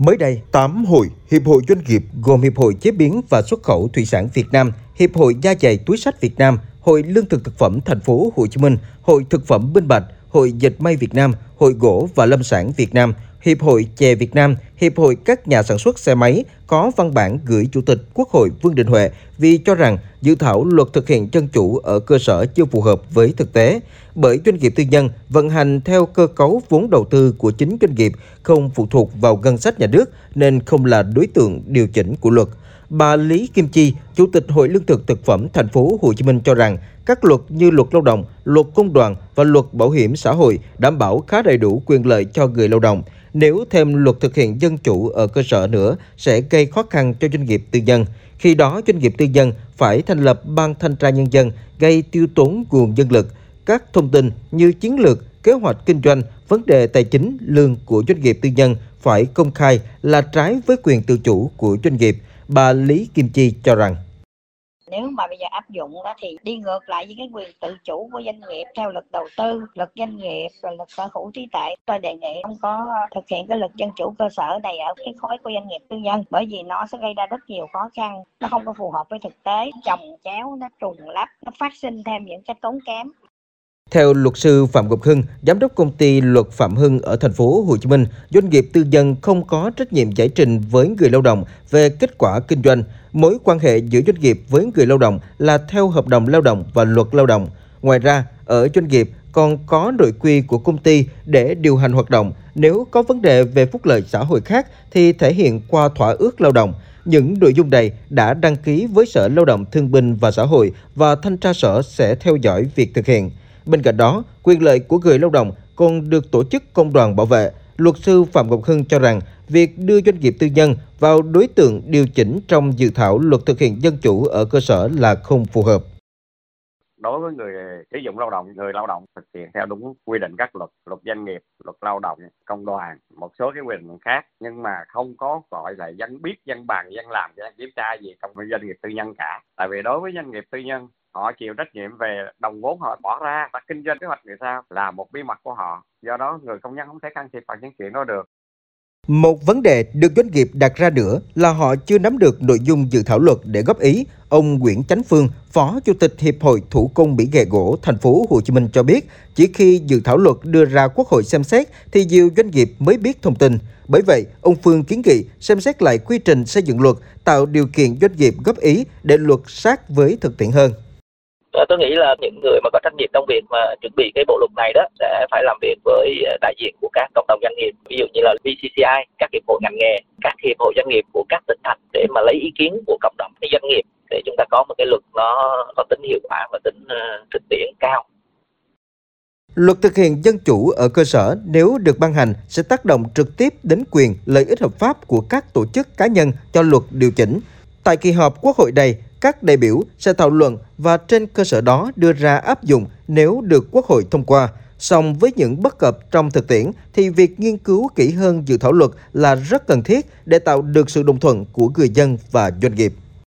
Mới đây, 8 hội, Hiệp hội Doanh nghiệp gồm Hiệp hội Chế biến và Xuất khẩu Thủy sản Việt Nam, Hiệp hội Da dày Túi sách Việt Nam, Hội Lương thực Thực phẩm Thành phố Hồ Chí Minh, Hội Thực phẩm Minh Bạch, Hội Dệt may Việt Nam, Hội Gỗ và Lâm sản Việt Nam, Hiệp hội Chè Việt Nam, Hiệp hội các nhà sản xuất xe máy có văn bản gửi Chủ tịch Quốc hội Vương Đình Huệ vì cho rằng dự thảo luật thực hiện dân chủ ở cơ sở chưa phù hợp với thực tế, bởi doanh nghiệp tư nhân vận hành theo cơ cấu vốn đầu tư của chính doanh nghiệp không phụ thuộc vào ngân sách nhà nước nên không là đối tượng điều chỉnh của luật. Bà Lý Kim Chi, Chủ tịch Hội Lương thực Thực phẩm Thành phố Hồ Chí Minh cho rằng các luật như luật lao động, luật công đoàn và luật bảo hiểm xã hội đảm bảo khá đầy đủ quyền lợi cho người lao động. Nếu thêm luật thực hiện dân chủ ở cơ sở nữa sẽ gây khó khăn cho doanh nghiệp tư nhân. Khi đó doanh nghiệp tư nhân phải thành lập ban thanh tra nhân dân gây tiêu tốn nguồn nhân lực. Các thông tin như chiến lược, kế hoạch kinh doanh, vấn đề tài chính, lương của doanh nghiệp tư nhân phải công khai là trái với quyền tự chủ của doanh nghiệp. Bà Lý Kim Chi cho rằng. Nếu mà bây giờ áp dụng đó thì đi ngược lại với cái quyền tự chủ của doanh nghiệp theo luật đầu tư, luật doanh nghiệp và luật sở hữu trí tuệ. Tôi đề nghị không có thực hiện cái luật dân chủ cơ sở này ở cái khối của doanh nghiệp tư nhân, bởi vì nó sẽ gây ra rất nhiều khó khăn. Nó không có phù hợp với thực tế. Chồng chéo, nó trùng lắp, nó phát sinh thêm những cái tốn kém theo luật sư Phạm Ngọc Hưng, giám đốc công ty Luật Phạm Hưng ở thành phố Hồ Chí Minh, doanh nghiệp tư nhân không có trách nhiệm giải trình với người lao động về kết quả kinh doanh. Mối quan hệ giữa doanh nghiệp với người lao động là theo hợp đồng lao động và luật lao động. Ngoài ra, ở doanh nghiệp còn có nội quy của công ty để điều hành hoạt động. Nếu có vấn đề về phúc lợi xã hội khác thì thể hiện qua thỏa ước lao động. Những nội dung này đã đăng ký với Sở Lao động Thương binh và Xã hội và Thanh tra Sở sẽ theo dõi việc thực hiện. Bên cạnh đó, quyền lợi của người lao động còn được tổ chức công đoàn bảo vệ. Luật sư Phạm Ngọc Hưng cho rằng việc đưa doanh nghiệp tư nhân vào đối tượng điều chỉnh trong dự thảo luật thực hiện dân chủ ở cơ sở là không phù hợp đối với người sử dụng lao động người lao động thực hiện theo đúng quy định các luật luật doanh nghiệp luật lao động công đoàn một số cái quy định khác nhưng mà không có gọi là dân biết dân bàn dân làm dân kiểm tra gì trong doanh nghiệp tư nhân cả tại vì đối với doanh nghiệp tư nhân họ chịu trách nhiệm về đồng vốn họ bỏ ra và kinh doanh kế hoạch người sao là một bí mật của họ do đó người công nhân không thể can thiệp vào những chuyện đó được một vấn đề được doanh nghiệp đặt ra nữa là họ chưa nắm được nội dung dự thảo luật để góp ý. Ông Nguyễn Chánh Phương, Phó Chủ tịch Hiệp hội Thủ công mỹ nghệ gỗ thành phố Hồ Chí Minh cho biết, chỉ khi dự thảo luật đưa ra Quốc hội xem xét thì nhiều doanh nghiệp mới biết thông tin. Bởi vậy, ông Phương kiến nghị xem xét lại quy trình xây dựng luật, tạo điều kiện doanh nghiệp góp ý để luật sát với thực tiễn hơn. Ờ, tôi nghĩ là những người mà có trách nhiệm trong việc mà chuẩn bị cái bộ luật này đó sẽ phải làm việc với ờ, đại diện của các cộng đồng doanh nghiệp ví dụ như là VCCI các hiệp hội ngành nghề các hiệp hội doanh nghiệp của các tỉnh thành để mà lấy ý kiến của cộng đồng doanh nghiệp để chúng ta có một cái luật nó có tính hiệu quả và tính ờ, thực tiễn cao Luật thực hiện dân chủ ở cơ sở nếu được ban hành sẽ tác động trực tiếp đến quyền lợi ích hợp pháp của các tổ chức cá nhân cho luật điều chỉnh. Tại kỳ họp Quốc hội này, các đại biểu sẽ thảo luận và trên cơ sở đó đưa ra áp dụng nếu được Quốc hội thông qua. Song với những bất cập trong thực tiễn thì việc nghiên cứu kỹ hơn dự thảo luật là rất cần thiết để tạo được sự đồng thuận của người dân và doanh nghiệp.